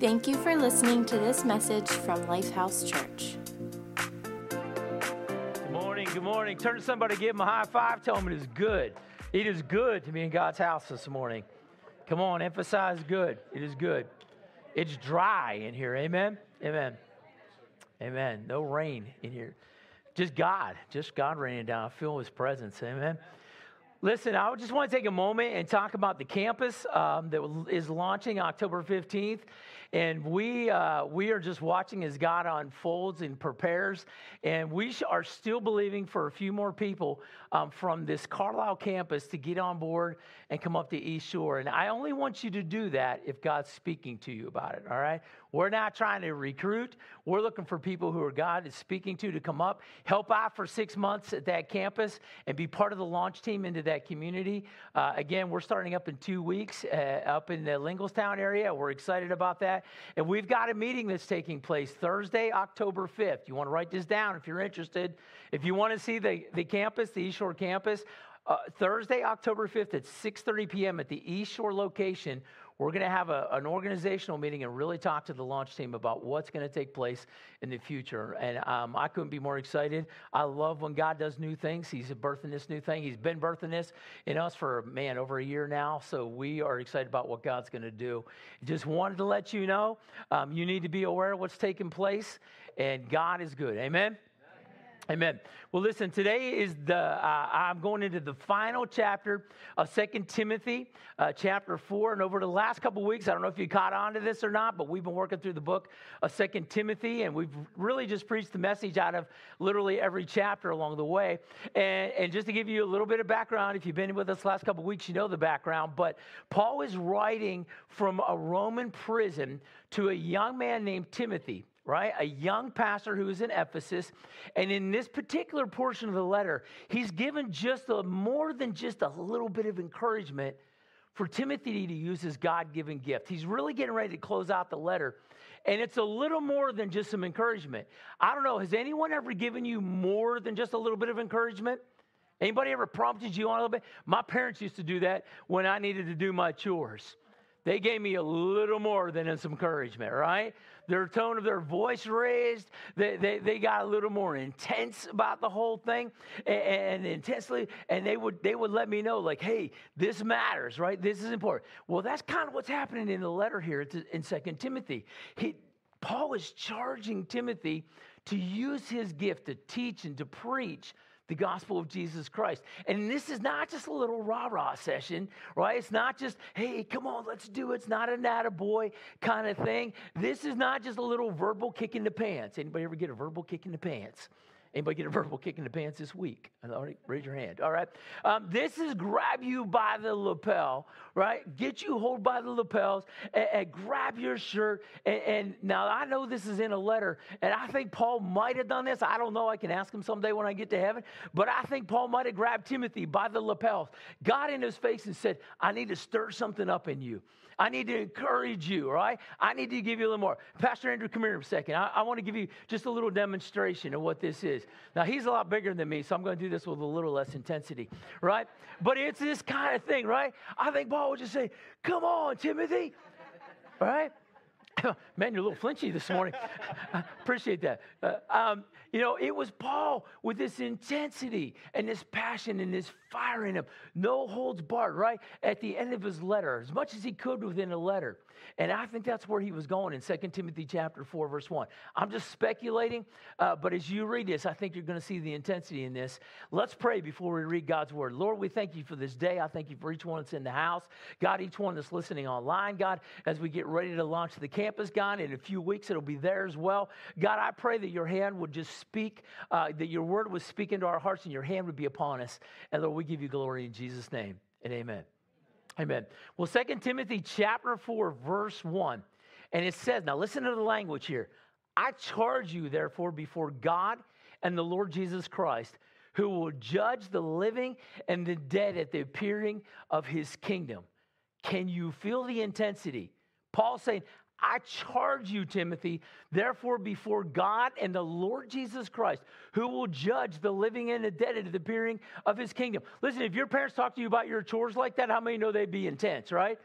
Thank you for listening to this message from Lifehouse Church. Good morning, good morning. Turn to somebody, give them a high five, tell them it is good. It is good to be in God's house this morning. Come on, emphasize good. It is good. It's dry in here. Amen. Amen. Amen. No rain in here. Just God. Just God raining down. I feel his presence. Amen. Listen, I just want to take a moment and talk about the campus um, that is launching October 15th. And we, uh, we are just watching as God unfolds and prepares. And we are still believing for a few more people um, from this Carlisle campus to get on board and come up to East Shore. And I only want you to do that if God's speaking to you about it, all right? We're not trying to recruit. We're looking for people who are God is speaking to to come up, help out for six months at that campus, and be part of the launch team into that community. Uh, again, we're starting up in two weeks uh, up in the Linglestown area. We're excited about that. And we've got a meeting that's taking place Thursday, October 5th. You want to write this down if you're interested. If you want to see the, the campus, the East Shore campus, uh, Thursday, October 5th at 6:30 p.m. at the East Shore location, we're going to have a, an organizational meeting and really talk to the launch team about what's going to take place in the future. And um, I couldn't be more excited. I love when God does new things. He's birthing this new thing. He's been birthing this in us for, man, over a year now. So we are excited about what God's going to do. Just wanted to let you know um, you need to be aware of what's taking place, and God is good. Amen. Amen. Well, listen, today is the, uh, I'm going into the final chapter of Second Timothy, uh, chapter 4. And over the last couple weeks, I don't know if you caught on to this or not, but we've been working through the book of Second Timothy, and we've really just preached the message out of literally every chapter along the way. And, and just to give you a little bit of background, if you've been with us last couple weeks, you know the background. But Paul is writing from a Roman prison to a young man named Timothy right? A young pastor who is in Ephesus. And in this particular portion of the letter, he's given just a, more than just a little bit of encouragement for Timothy to use his God given gift. He's really getting ready to close out the letter. And it's a little more than just some encouragement. I don't know, has anyone ever given you more than just a little bit of encouragement? Anybody ever prompted you on a little bit? My parents used to do that when I needed to do my chores. They gave me a little more than some encouragement, right? Their tone of their voice raised. They, they, they got a little more intense about the whole thing and, and intensely. And they would, they would let me know, like, hey, this matters, right? This is important. Well, that's kind of what's happening in the letter here in Second Timothy. He, Paul is charging Timothy to use his gift to teach and to preach the gospel of Jesus Christ. And this is not just a little rah rah session, right? It's not just, hey, come on, let's do it. It's not a boy kind of thing. This is not just a little verbal kick in the pants. Anybody ever get a verbal kick in the pants? Anybody get a verbal kick in the pants this week? All right, raise your hand. All right. Um, this is grab you by the lapel, right? Get you hold by the lapels and, and grab your shirt. And, and, now I know this is in a letter, and I think Paul might have done this. I don't know. I can ask him someday when I get to heaven. But I think Paul might have grabbed Timothy by the lapels, got in his face, and said, I need to stir something up in you. I need to encourage you, all right? I need to give you a little more. Pastor Andrew, come here in a second. I, I want to give you just a little demonstration of what this is. Now, he's a lot bigger than me, so I'm going to do this with a little less intensity, right? But it's this kind of thing, right? I think Paul would just say, Come on, Timothy, right? Man, you're a little flinchy this morning. Appreciate that. Uh, um, you know, it was Paul with this intensity and this passion and this fire in him, no holds barred, right? At the end of his letter, as much as he could within a letter. And I think that's where he was going in 2 Timothy chapter 4, verse 1. I'm just speculating, uh, but as you read this, I think you're going to see the intensity in this. Let's pray before we read God's word. Lord, we thank you for this day. I thank you for each one that's in the house. God, each one that's listening online, God, as we get ready to launch the campus, God, in a few weeks it'll be there as well. God, I pray that your hand would just speak, uh, that your word would speak into our hearts and your hand would be upon us. And Lord, we give you glory in Jesus' name and amen. Amen. Well, Second Timothy chapter 4, verse 1. And it says, now listen to the language here. I charge you, therefore, before God and the Lord Jesus Christ, who will judge the living and the dead at the appearing of his kingdom. Can you feel the intensity? Paul saying, I charge you, Timothy, therefore, before God and the Lord Jesus Christ, who will judge the living and the dead at the appearing of his kingdom. Listen, if your parents talk to you about your chores like that, how many know they'd be intense, right?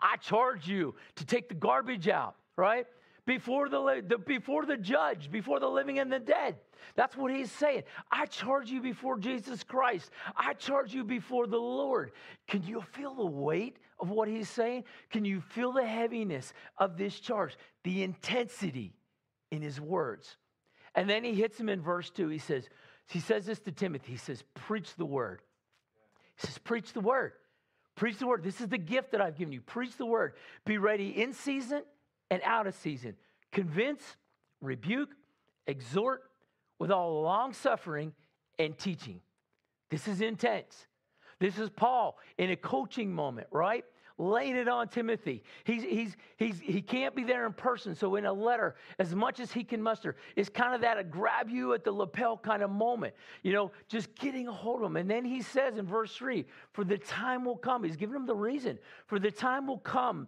I charge you to take the garbage out right? Before the, the, before the judge, before the living and the dead. That's what he's saying. I charge you before Jesus Christ. I charge you before the Lord. Can you feel the weight of what he's saying? Can you feel the heaviness of this charge, the intensity in his words? And then he hits him in verse 2. He says, he says this to Timothy. He says, Preach the word. He says, Preach the word. Preach the word. This is the gift that I've given you. Preach the word. Be ready in season and out of season. Convince, rebuke, exhort with all long suffering and teaching. This is intense. This is Paul in a coaching moment, right? laying it on Timothy. He's, he's, he's, he can't be there in person. So, in a letter, as much as he can muster, it's kind of that a grab you at the lapel kind of moment, you know, just getting a hold of him. And then he says in verse 3 For the time will come, he's giving him the reason, for the time will come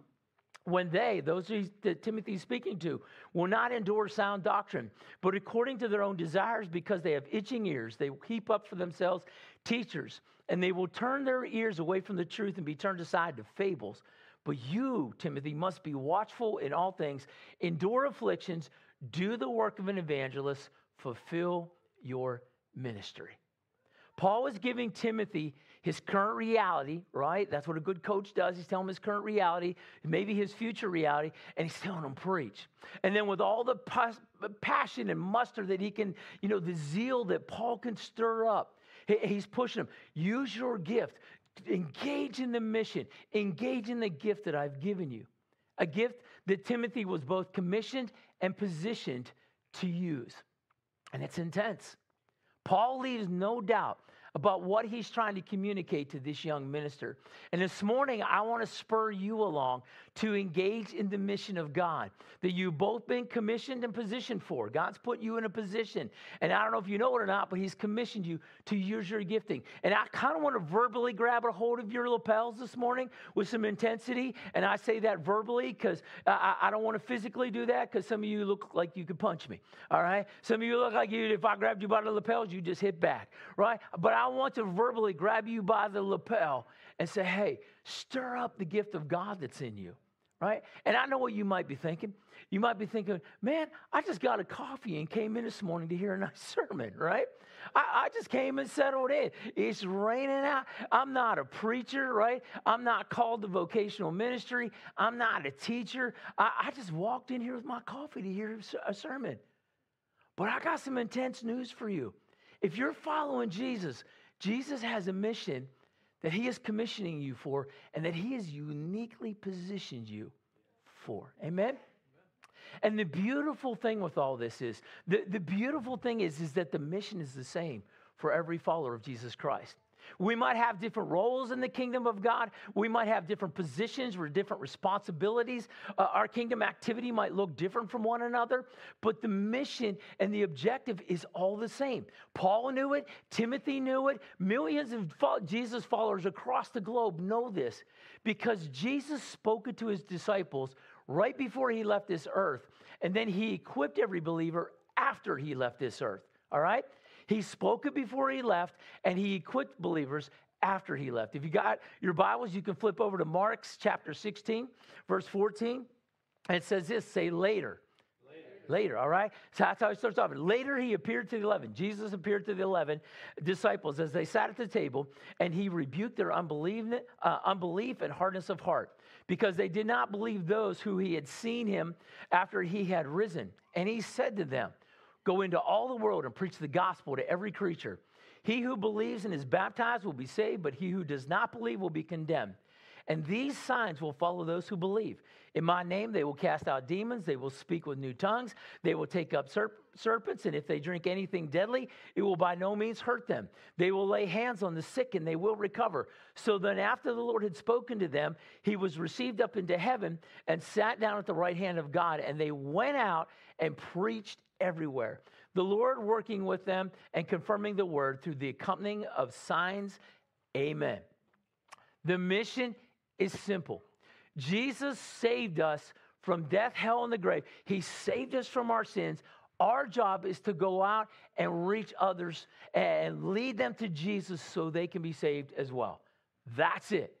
when they, those that Timothy's speaking to, will not endure sound doctrine, but according to their own desires, because they have itching ears, they heap up for themselves teachers, and they will turn their ears away from the truth and be turned aside to fables. But you, Timothy, must be watchful in all things, endure afflictions, do the work of an evangelist, fulfill your ministry. Paul is giving Timothy his current reality, right? That's what a good coach does. He's telling him his current reality, maybe his future reality, and he's telling him preach. And then with all the passion and muster that he can, you know, the zeal that Paul can stir up, he's pushing him. Use your gift. Engage in the mission. Engage in the gift that I've given you. A gift that Timothy was both commissioned and positioned to use. And it's intense. Paul leaves no doubt about what he's trying to communicate to this young minister. And this morning, I want to spur you along to engage in the mission of God that you've both been commissioned and positioned for. God's put you in a position. And I don't know if you know it or not, but he's commissioned you to use your gifting. And I kind of want to verbally grab a hold of your lapels this morning with some intensity. And I say that verbally because I, I, don't want to physically do that because some of you look like you could punch me. All right? Some of you look like you, if I grabbed you by the lapels, you just hit back. Right? But I want to verbally grab you by the lapel and say, hey, stir up the gift of God that's in you, right? And I know what you might be thinking. You might be thinking, man, I just got a coffee and came in this morning to hear a nice sermon, right? I, I, just came and settled in. It's raining out. I'm not a preacher, right? I'm not called to vocational ministry. I'm not a teacher. I, I just walked in here with my coffee to hear a sermon. But I got some intense news for you. If you're following Jesus, Jesus has a mission that He is commissioning you for and that He has uniquely positioned you for. Amen? And the beautiful thing with all this is the, the beautiful thing is, is that the mission is the same for every follower of Jesus Christ. We might have different roles in the kingdom of God. We might have different positions or different responsibilities. Uh, our kingdom activity might look different from one another, but the mission and the objective is all the same. Paul knew it, Timothy knew it, millions of Jesus followers across the globe know this because Jesus spoke it to his disciples right before he left this earth, and then he equipped every believer after he left this earth. All right? He spoke it before he left, and he equipped believers after he left. If you got your Bibles, you can flip over to Mark's chapter 16, verse 14. And it says this say later. Later, later all right? So that's how he starts off. Later, he appeared to the 11. Jesus appeared to the 11 disciples as they sat at the table, and he rebuked their unbelief, uh, unbelief and hardness of heart because they did not believe those who he had seen him after he had risen. And he said to them, Go into all the world and preach the gospel to every creature. He who believes and is baptized will be saved, but he who does not believe will be condemned. And these signs will follow those who believe. In my name, they will cast out demons. They will speak with new tongues. They will take up serp- serpents. And if they drink anything deadly, it will by no means hurt them. They will lay hands on the sick and they will recover. So then, after the Lord had spoken to them, he was received up into heaven and sat down at the right hand of God. And they went out and preached everywhere. The Lord working with them and confirming the word through the accompanying of signs. Amen. The mission is simple. Jesus saved us from death, hell, and the grave. He saved us from our sins. Our job is to go out and reach others and lead them to Jesus so they can be saved as well. That's it.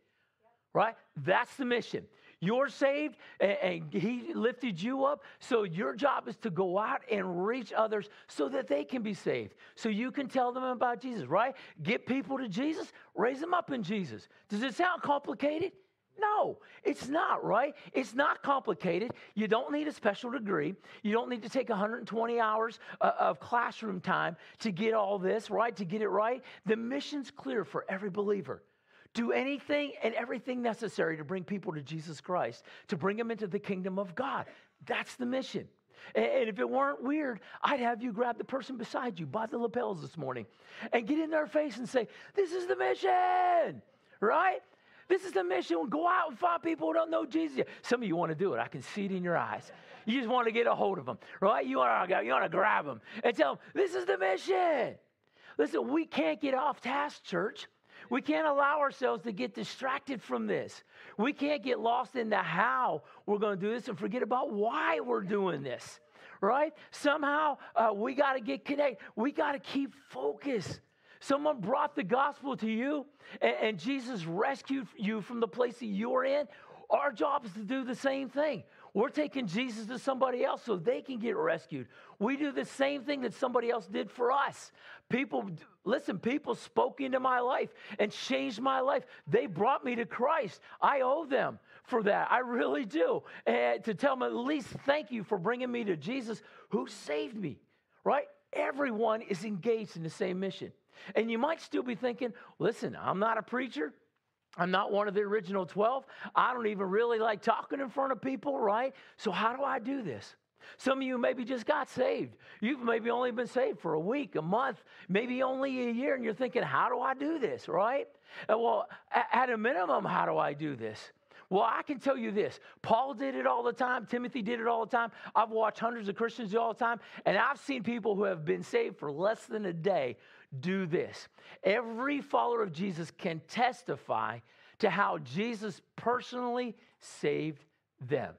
Right? That's the mission. You're saved and, He lifted you up. So your job is to go out and reach others so that they can be saved. So you can tell them about Jesus, right? Get people to Jesus, raise them up in Jesus. Does it sound complicated? No, it's not, right? It's not complicated. You don't need a special degree. You don't need to take 120 hours uh, of classroom time to get all this, right? To get it right. The mission's clear for every believer. Do anything and everything necessary to bring people to Jesus Christ, to bring them into the kingdom of God. That's the mission. And if it weren't weird, I'd have you grab the person beside you by the lapels this morning and get in their face and say, This is the mission, right? This is the mission. Go out and find people who don't know Jesus. Some of you want to do it. I can see it in your eyes. You just want to get a hold of them, right? You want to, you want to grab them and tell them, This is the mission. Listen, we can't get off task, church. We can't allow ourselves to get distracted from this. We can't get lost in the how we're going to do this and forget about why we're doing this, right? Somehow uh, we got to get connected. We got to keep focused. Someone brought the gospel to you and, and Jesus rescued you from the place that you're in. Our job is to do the same thing. We're taking Jesus to somebody else so they can get rescued. We do the same thing that somebody else did for us. People, listen, people spoke into my life and changed my life. They brought me to Christ. I owe them for that. I really do. And to tell them at least thank you for bringing me to Jesus who saved me, right? Everyone is engaged in the same mission. And you might still be thinking, listen, I'm not a preacher. I'm not one of the original 12. I don't even really like talking in front of people, right? So, how do I do this? Some of you maybe just got saved. You've maybe only been saved for a week, a month, maybe only a year, and you're thinking, how do I do this, right? Uh, well, at a minimum, how do I do this? Well, I can tell you this Paul did it all the time, Timothy did it all the time. I've watched hundreds of Christians do all the time, and I've seen people who have been saved for less than a day do this. Every follower of Jesus can testify to how Jesus personally saved them.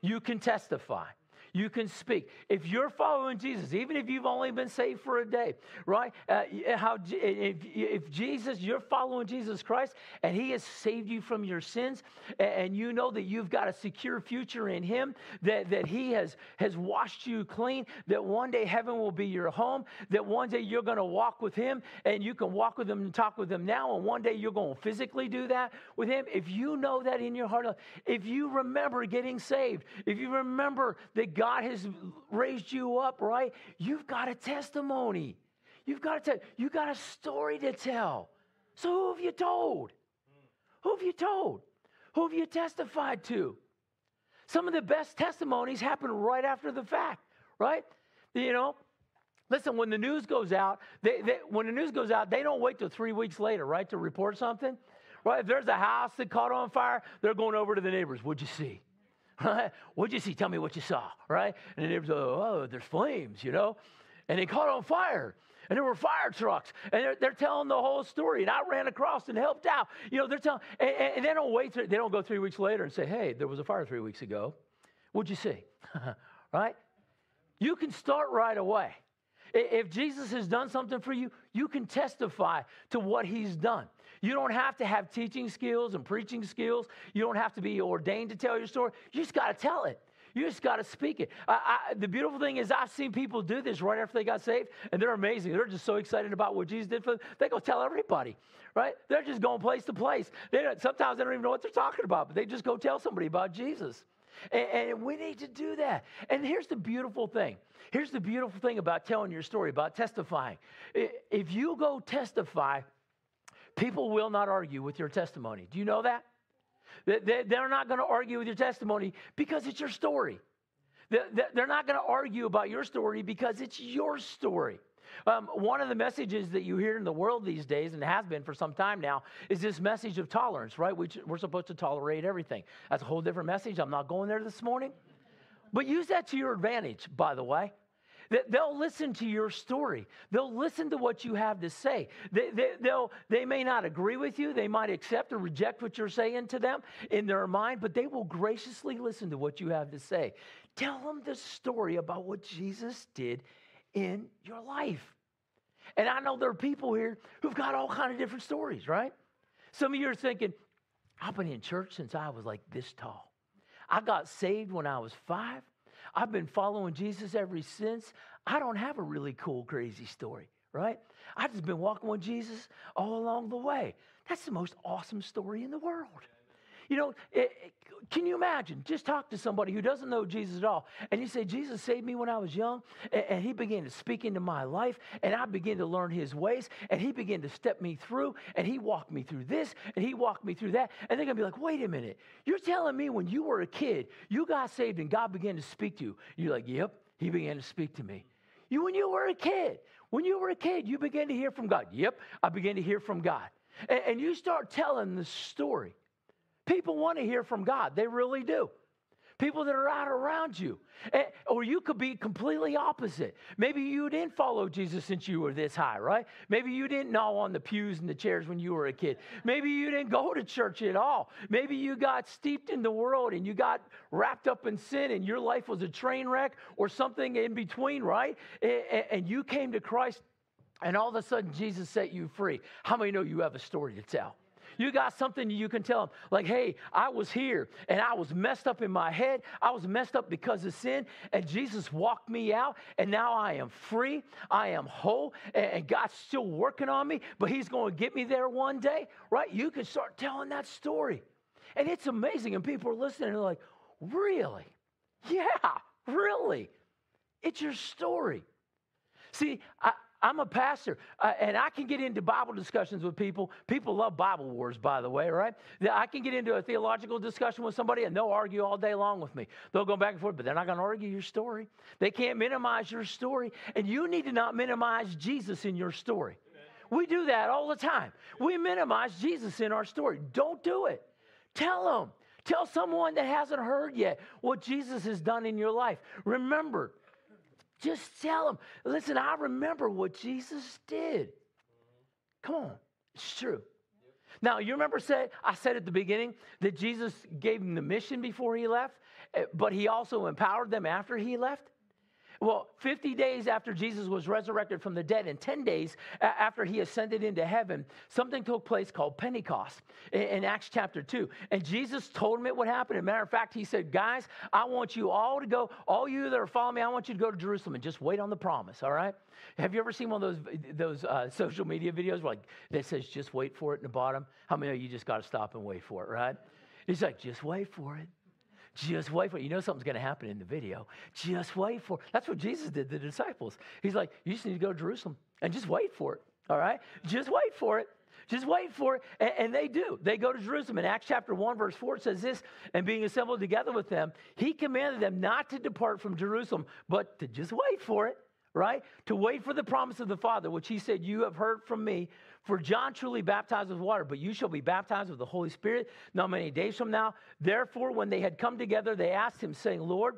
You can testify you can speak. If you're following Jesus, even if you've only been saved for a day, right? Uh, how if, if Jesus, you're following Jesus Christ, and He has saved you from your sins, and you know that you've got a secure future in Him, that, that He has has washed you clean, that one day heaven will be your home, that one day you're going to walk with Him, and you can walk with Him and talk with Him now, and one day you're going to physically do that with Him. If you know that in your heart, if you remember getting saved, if you remember that God has raised you up, right? You've got a testimony. You've got a te- you got a story to tell. So who have you told? Who have you told? Who have you testified to? Some of the best testimonies happen right after the fact, right? You know, listen, when the news goes out, they, they, when the news goes out, they don't wait till three weeks later, right, to report something. Right? If there's a house that caught on fire, they're going over to the neighbors. What'd you see? Right? What'd you see? Tell me what you saw, right? And the neighbors go, oh, there's flames, you know? And they caught on fire. And there were fire trucks. And they're, they're telling the whole story. And I ran across and helped out. You know, they're telling, and, and they don't wait, they don't go three weeks later and say, hey, there was a fire three weeks ago. What'd you see? right? You can start right away. If Jesus has done something for you, you can testify to what he's done. You don't have to have teaching skills and preaching skills. You don't have to be ordained to tell your story. You just got to tell it. You just got to speak it. I, I, the beautiful thing is, I've seen people do this right after they got saved, and they're amazing. They're just so excited about what Jesus did for them. They go tell everybody, right? They're just going place to place. They sometimes they don't even know what they're talking about, but they just go tell somebody about Jesus. And, and, we need to do that. And here's the beautiful thing. Here's the beautiful thing about telling your story, about testifying. If you go testify, People will not argue with your testimony. Do you know that? They're not going to argue with your testimony because it's your story. They're not going to argue about your story because it's your story. Um, one of the messages that you hear in the world these days, and has been for some time now, is this message of tolerance, right? We, we're supposed to tolerate everything. That's a whole different message. I'm not going there this morning. But use that to your advantage, by the way. They'll listen to your story. They'll listen to what you have to say. They, they, they'll, they may not agree with you. They might accept or reject what you're saying to them in their mind, but they will graciously listen to what you have to say. Tell them the story about what Jesus did in your life. And I know there are people here who've got all kind of different stories, right? Some of you are thinking, I've been in church since I was like this tall. I got saved when I was five. I've been following Jesus ever since. I don't have a really cool, crazy story, right? I've just been walking with Jesus all along the way. That's the most awesome story in the world. You know, it, it, can you imagine? Just talk to somebody who doesn't know Jesus at all, and you say, Jesus saved me when I was young, and, and, He began to speak into my life, and I began to learn His ways, and He began to step me through, and He walked me through this, and He walked me through that. And they're gonna be like, wait a minute, you're telling me when you were a kid, you got saved, and God began to speak to you. You're like, yep, He began to speak to me. You, when you were a kid, when you were a kid, you began to hear from God. Yep, I began to hear from God. And, and you start telling the story. People want to hear from God, they really do. People that are out around you. Eh, or you could be completely opposite. Maybe you didn't follow Jesus since you were this high, right? Maybe you didn't gnaw on the pews and the chairs when you were a kid. Maybe you didn't go to church at all. Maybe you got steeped in the world and you got wrapped up in sin and your life was a train wreck or something in between, right? And you came to Christ and all of a sudden Jesus set you free. How many know you have a story to tell? You got something you can tell them, like, hey, I was here and I was messed up in my head. I was messed up because of sin, and Jesus walked me out, and now I am free. I am whole, and God's still working on me, but He's going to get me there one day, right? You can start telling that story. And it's amazing, and people are listening and they're like, really? Yeah, really? It's your story. See, I, I'm a pastor, uh, and I can get into Bible discussions with people. People love Bible wars, by the way, right? I can get into a theological discussion with somebody, and they'll argue all day long with me. They'll go back and forth, but they're not going to argue your story. They can't minimize your story, and you need to not minimize Jesus in your story. Amen. We do that all the time. We minimize Jesus in our story. Don't do it. Tell them. Tell someone that hasn't heard yet what Jesus has done in your life. Remember, just tell them, listen, I remember what Jesus did. Come on, it's true. Now, you remember said I said at the beginning that Jesus gave them the mission before he left, eh, but he also empowered them after he left? Well, 50 days after Jesus was resurrected from the dead, and 10 days after he ascended into heaven, something took place called Pentecost in, Acts chapter 2. And Jesus told them it would happen. As a matter of fact, he said, Guys, I want you all to go, all you that are following me, I want you to go to Jerusalem and just wait on the promise, all right? Have you ever seen one of those, those uh, social media videos like that says just wait for it in the bottom? How many of you just got to stop and wait for it, right? He's like, just wait for it. Just wait for it. You know something's going to happen in the video. Just wait for it. That's what Jesus did to the disciples. He's like, you just need to go to Jerusalem and just wait for it. All right? Just wait for it. Just wait for it. And, and, they do. They go to Jerusalem. In Acts chapter 1, verse 4, it says this And being assembled together with them, he commanded them not to depart from Jerusalem, but to just wait for it, right? To wait for the promise of the Father, which he said, You have heard from me. For John truly baptized with water, but you shall be baptized with the Holy Spirit not many days from now. Therefore, when they had come together, they asked him, saying, Lord,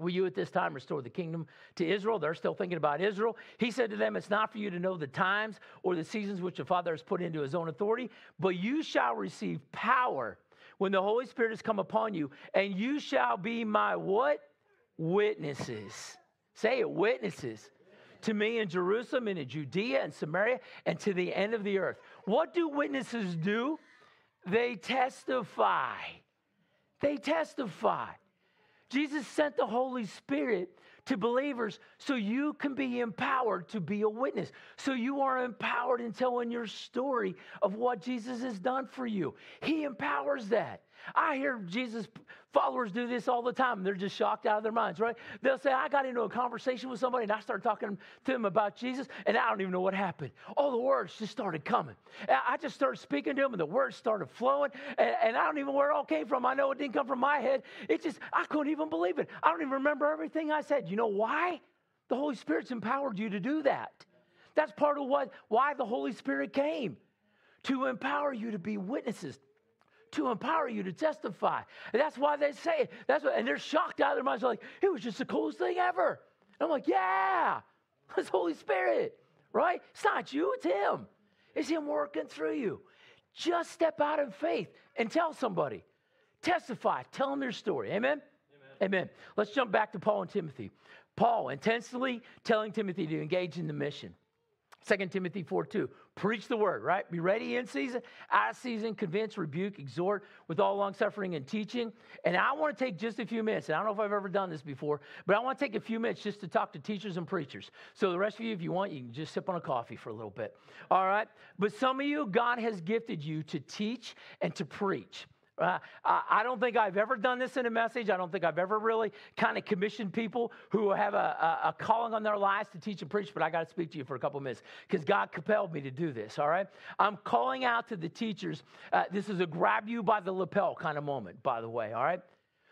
Will you at this time restore the kingdom to Israel? They're still thinking about Israel. He said to them, It's not for you to know the times or the seasons which the Father has put into his own authority, but you shall receive power when the Holy Spirit has come upon you, and you shall be my what? Witnesses. Say it, witnesses to me in Jerusalem and in Judea and Samaria and to the end of the earth. What do witnesses do? They testify. They testify. Jesus sent the Holy Spirit to believers so you can be empowered to be a witness. So you are empowered in telling your story of what Jesus has done for you. He empowers that. I hear Jesus followers do this all the time. They're just shocked out of their minds, right? They'll say, I got into a conversation with somebody and I started talking to them about Jesus and I don't even know what happened. All the words just started coming. I just started speaking to them and the words started flowing and, and I don't even know where it all came from. I know it didn't come from my head. It just, I couldn't even believe it. I don't even remember everything I said. You know why? The Holy Spirit's empowered you to do that. That's part of what, why the Holy Spirit came to empower you to be witnesses to empower you to testify. And that's why they say it. That's what, and they're shocked out of their minds. They're like, it was just the coolest thing ever. And I'm like, yeah, it's Holy Spirit, right? It's not you, it's Him. It's Him working through you. Just step out in faith and tell somebody. Testify, tell them their story. Amen? Amen. Amen. Let's jump back to Paul and Timothy. Paul intensely telling Timothy to engage in the mission. 2 Timothy 4 2. Preach the word, right? Be ready in season, out of season, convince, rebuke, exhort with all long suffering and teaching. And I want to take just a few minutes. And I don't know if I've ever done this before, but I want to take a few minutes just to talk to teachers and preachers. So the rest of you, if you want, you can just sip on a coffee for a little bit. All right? But some of you, God has gifted you to teach and to preach. Uh, I don't think I've ever done this in a message. I don't think I've ever really kind of commissioned people who have a, a, a calling on their lives to teach and preach, but I got to speak to you for a couple minutes because God compelled me to do this, all right? I'm calling out to the teachers. Uh, this is a grab you by the lapel kind of moment, by the way, all right?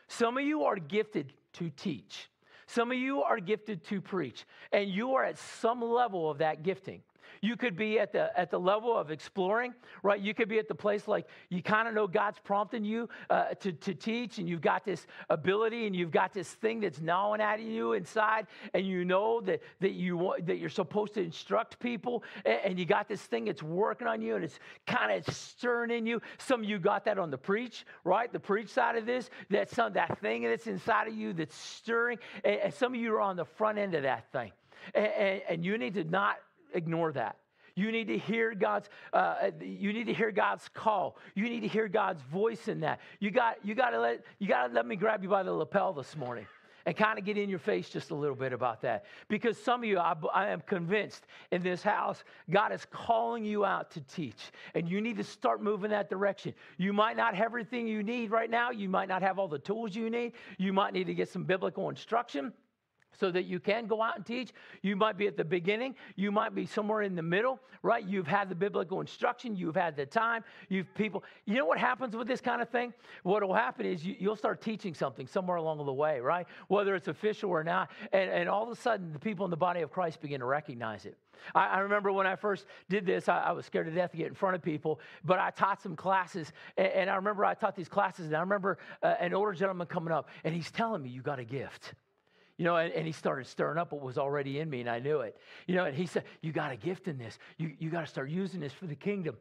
Some of you are gifted to teach. Some of you are gifted to preach, and you are at some level of that gifting. You could be at the, at the level of exploring, right? You could be at the place like you kind of know God's prompting you uh, to, to teach, and you've got this ability, and you've got this thing that's gnawing at you inside, and you know that, that, you, that you're supposed to instruct people, and, and you got this thing that's working on you, and it's kind of stirring in you. Some of you got that on the preach, right? The preach side of this, that, some, that thing that's inside of you that's stirring, and, and some of you are on the front end of that thing. And, and, and, you need to not ignore that. You need to hear God's. Uh, you need to hear God's call. You need to hear God's voice in that. You got. You got to let. You got to let me grab you by the lapel this morning and kind of get in your face just a little bit about that. Because some of you, I, I, am convinced in this house, God is calling you out to teach, and you need to start moving that direction. You might not have everything you need right now, you might not have all the tools you need, you might need to get some biblical instruction so that you can go out and teach. You might be at the beginning, you might be somewhere in the middle, right? You've had the biblical instruction, you've had the time, you've people. You know what happens with this kind of thing? What will happen is you, will start teaching something somewhere along the way, right? Whether it's official or not, and, and all of a sudden the people in the body of Christ begin to recognize it. I, remember when I first did this, I, was scared to death to get in front of people, but I taught some classes, and, and I remember I taught these classes, and I remember uh, an older gentleman coming up, and he's telling me, You got a gift. You know, and, and, he started stirring up what was already in me, and I knew it. You know, and he said, You got a gift in this. You, you got to start using this for the kingdom.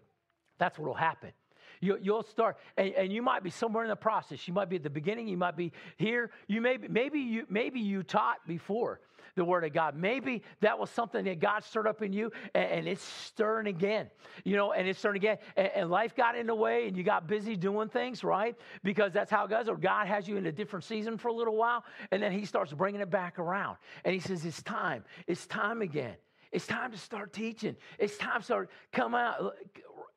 That's what will happen. You, will start, and, and, you might be somewhere in the process. You might be at the beginning. You might be here. You may, maybe you maybe you taught before the Word of God. Maybe that was something that God stirred up in you, and, and it's stirring again. You know, and it's stirring again. And, and, life got in the way, and you got busy doing things, right? Because that's how it goes. Or God has you in a different season for a little while, and then He starts bringing it back around, and He says, "It's time. It's time again." It's time to start teaching. It's time to start come out.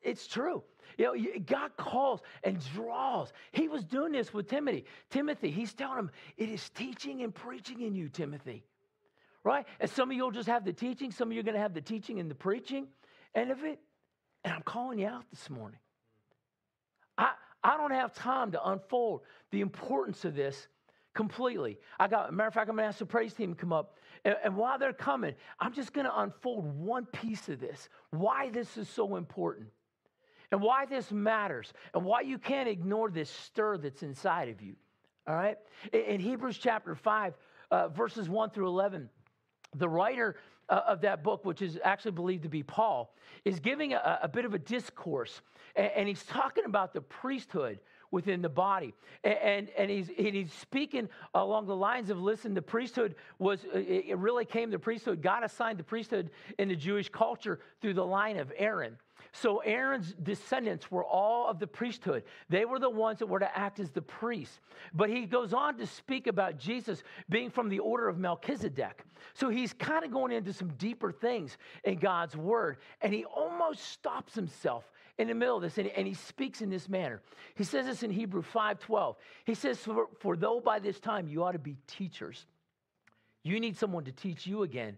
It's true. You know, God calls and draws. He was doing this with Timothy. Timothy, he's telling him, it is teaching and preaching in you, Timothy right? And some of you will just have the teaching, some of you are going to have the teaching and the preaching end of it. And I'm calling you out this morning. I, I don't have time to unfold the importance of this completely. I got, matter of fact, I'm going to ask the praise team to come up. And, and while they're coming, I'm just going to unfold one piece of this why this is so important and why this matters and why you can't ignore this stir that's inside of you. All right? In, Hebrews chapter 5, uh, verses 1 through 11, the writer uh, of that book, which is actually believed to be Paul, is giving a, a bit of a discourse. And, he's talking about the priesthood within the body. And, and, and, he's, and he's speaking along the lines of listen, the priesthood was, it really came, the priesthood, God assigned the priesthood in the Jewish culture through the line of Aaron. So Aaron's descendants were all of the priesthood. They were the ones that were to act as the priests. But he goes on to speak about Jesus being from the order of Melchizedek. So he's kind of going into some deeper things in God's word. And he almost stops himself in the middle of this and, and he speaks in this manner. He says this in Hebrew 5:12. He says, for, for though by this time you ought to be teachers, you need someone to teach you again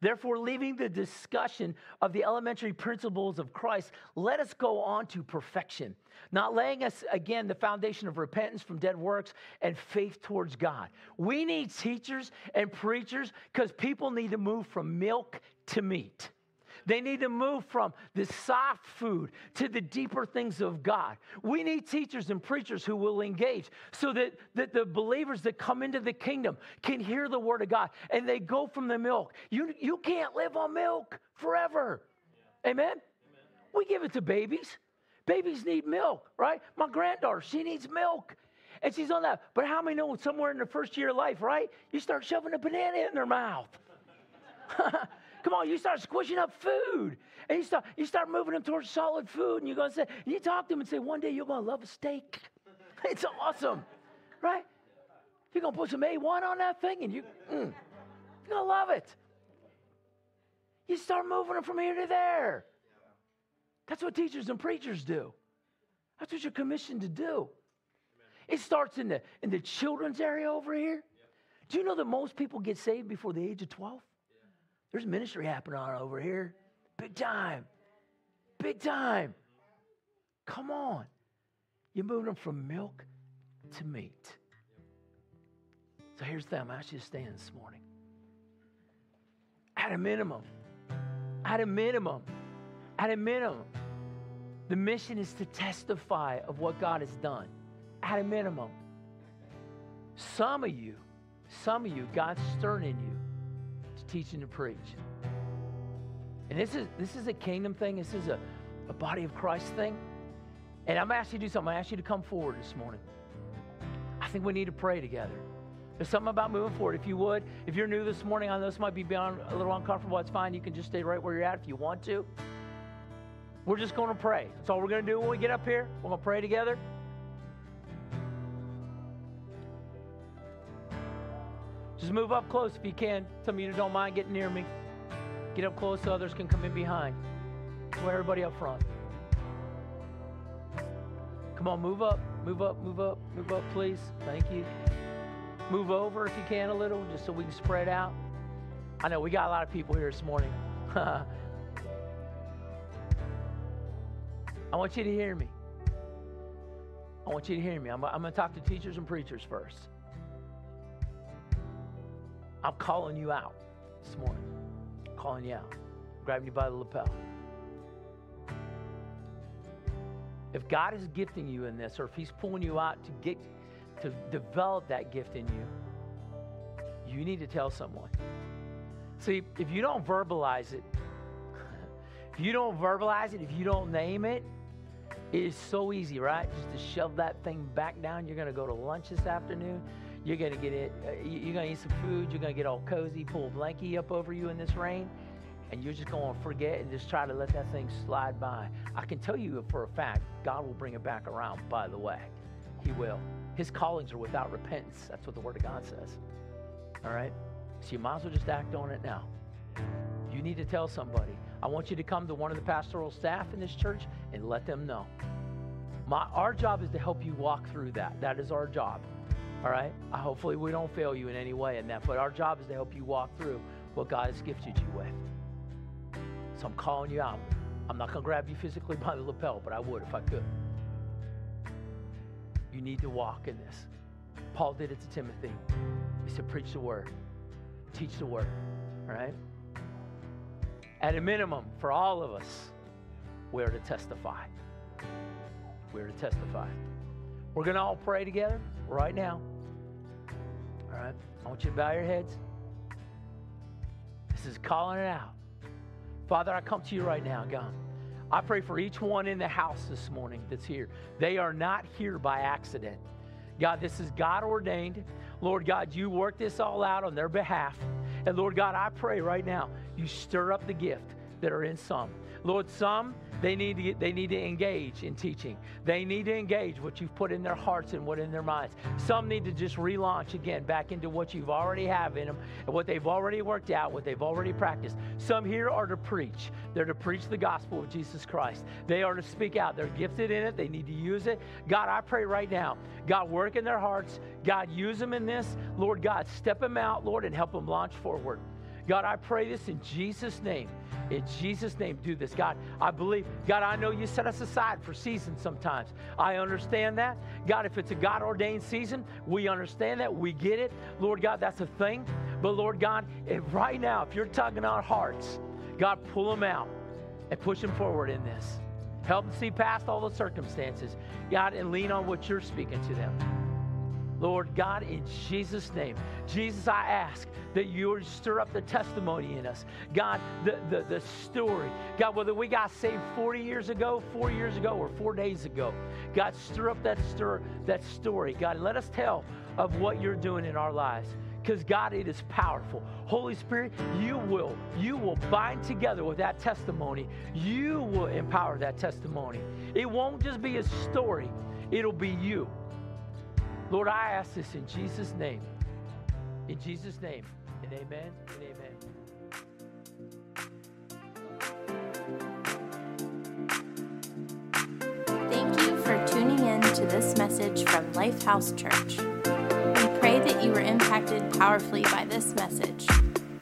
Therefore, leaving the discussion of the elementary principles of Christ, let us go on to perfection, not laying us again the foundation of repentance from dead works and faith towards God. We need teachers and preachers because people need to move from milk to meat. They need to move from the soft food to the deeper things of God. We need teachers and preachers who will engage so that, that the believers that come into the kingdom can hear the word of God and they go from the milk. You, you can't live on milk forever. Yeah. Amen? Amen? We give it to babies. Babies need milk, right? My granddaughter, she needs milk. And she's on that. But how many know somewhere in the first year of life, right? You start shoving a banana in their mouth. Come on, you start squishing up food. And you start, you start moving them towards solid food. And you're going to say, you talk to them and say, one day you're going to love a steak. It's awesome, right? You're going to put some A1 on that thing and you, mm, you're going to love it. You start moving them from here to there. That's what teachers and preachers do. That's what you're commissioned to do. It starts in the, in the children's area over here. Do you know that most people get saved before the age of 12? There's ministry happening on over here. Big time. Big time. Come on. You're moving them from milk to meat. So here's the thing you to stand this morning. At a minimum, at a minimum, at a minimum, the mission is to testify of what God has done. At a minimum. Some of you, some of you, God's stirring in you teaching to preach. And this is this is a kingdom thing. This is a, a body of Christ thing. And I'm asking you to do something. I ask you to come forward this morning. I think we need to pray together. There's something about moving forward. If you would, if you're new this morning, I know this might be beyond a little uncomfortable. It's fine. You can just stay right where you're at if you want to. We're just going to pray. That's all we're going to do when we get up here. We're going to pray together. Just move up close if you can. Some of you don't mind getting near me. Get up close so others can come in behind. Where everybody up front. Come on, move up, move up, move up, move up, please. Thank you. Move over if you can a little, just so we can spread out. I know we got a lot of people here this morning. I want you to hear me. I want you to hear me. I'm, I'm going to talk to teachers and preachers first. I'm calling you out this morning. I'm calling you out. grabbing you by the lapel. If God is gifting you in this, or if He's pulling you out to get to develop that gift in you, you need to tell someone. See, if you don't verbalize it, if you don't verbalize it, if you don't name it, it is so easy, right? Just to shove that thing back down. You're going to go to lunch this afternoon. You're going to get it. Uh, you're going to eat some food. You're going to get all cozy, pull a blankie up over you in this rain, and you're just going to forget and just try to let that thing slide by. I can tell you for a fact, God will bring it back around, by the way. He will. His callings are without repentance. That's what the Word of God says. All right? So you might as well just act on it now. You need to tell somebody. I want you to come to one of the pastoral staff in this church and let them know. My, our job is to help you walk through that. That is our job. All right? Hopefully, we don't fail you in any way in that. But our job is to help you walk through what God has gifted you with. So I'm calling you out. I'm not going to grab you physically by the lapel, but I would if I could. You need to walk in this. Paul did it to Timothy. He said, Preach the word, teach the word. All right? At a minimum, for all of us, we're to testify. We're to testify. We're going to all pray together right now. All right? I want you to bow your heads. This is calling it out. Father, I come to you right now, God. I pray for each one in the house this morning that's here. They are not here by accident. God, this is God ordained. Lord God, you work this all out on their behalf. And Lord God, I pray right now, you stir up the gift that are in some. Lord, some they need to they need to engage in teaching. They need to engage what you've put in their hearts and what in their minds. Some need to just relaunch again back into what you've already have in them and what they've already worked out, what they've already practiced. Some here are to preach. They're to preach the gospel of Jesus Christ. They are to speak out. They're gifted in it. They need to use it. God, I pray right now. God, work in their hearts. God, use them in this. Lord God, step them out, Lord, and help them launch forward. God, I pray this in Jesus' name. In Jesus' name, do this. God, I believe, God, I know you set us aside for seasons sometimes. I understand that. God, if it's a God ordained season, we understand that. We get it. Lord God, that's a thing. But Lord God, right now, if you're tugging our hearts, God, pull them out and push them forward in this. Help them see past all the circumstances, God, and lean on what you're speaking to them. Lord God, in Jesus' name. Jesus, I ask that you would stir up the testimony in us. God, the, the, the story. God, whether we got saved 40 years ago, four years ago, or four days ago, God, stir up that stir, that story. God, let us tell of what you're doing in our lives. Because God, it is powerful. Holy Spirit, you will, you will bind together with that testimony. You will empower that testimony. It won't just be a story, it'll be you. Lord, I ask this in Jesus' name. In Jesus' name. And amen amen. Thank you for tuning in to this message from Lifehouse Church. We pray that you were impacted powerfully by this message.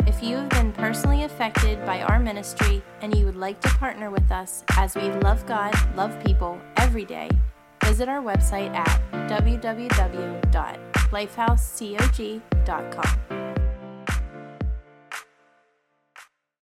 If you have been personally affected by our ministry and you would like to partner with us as we love God, love people every day, visit our website at www.lifehousecog.com.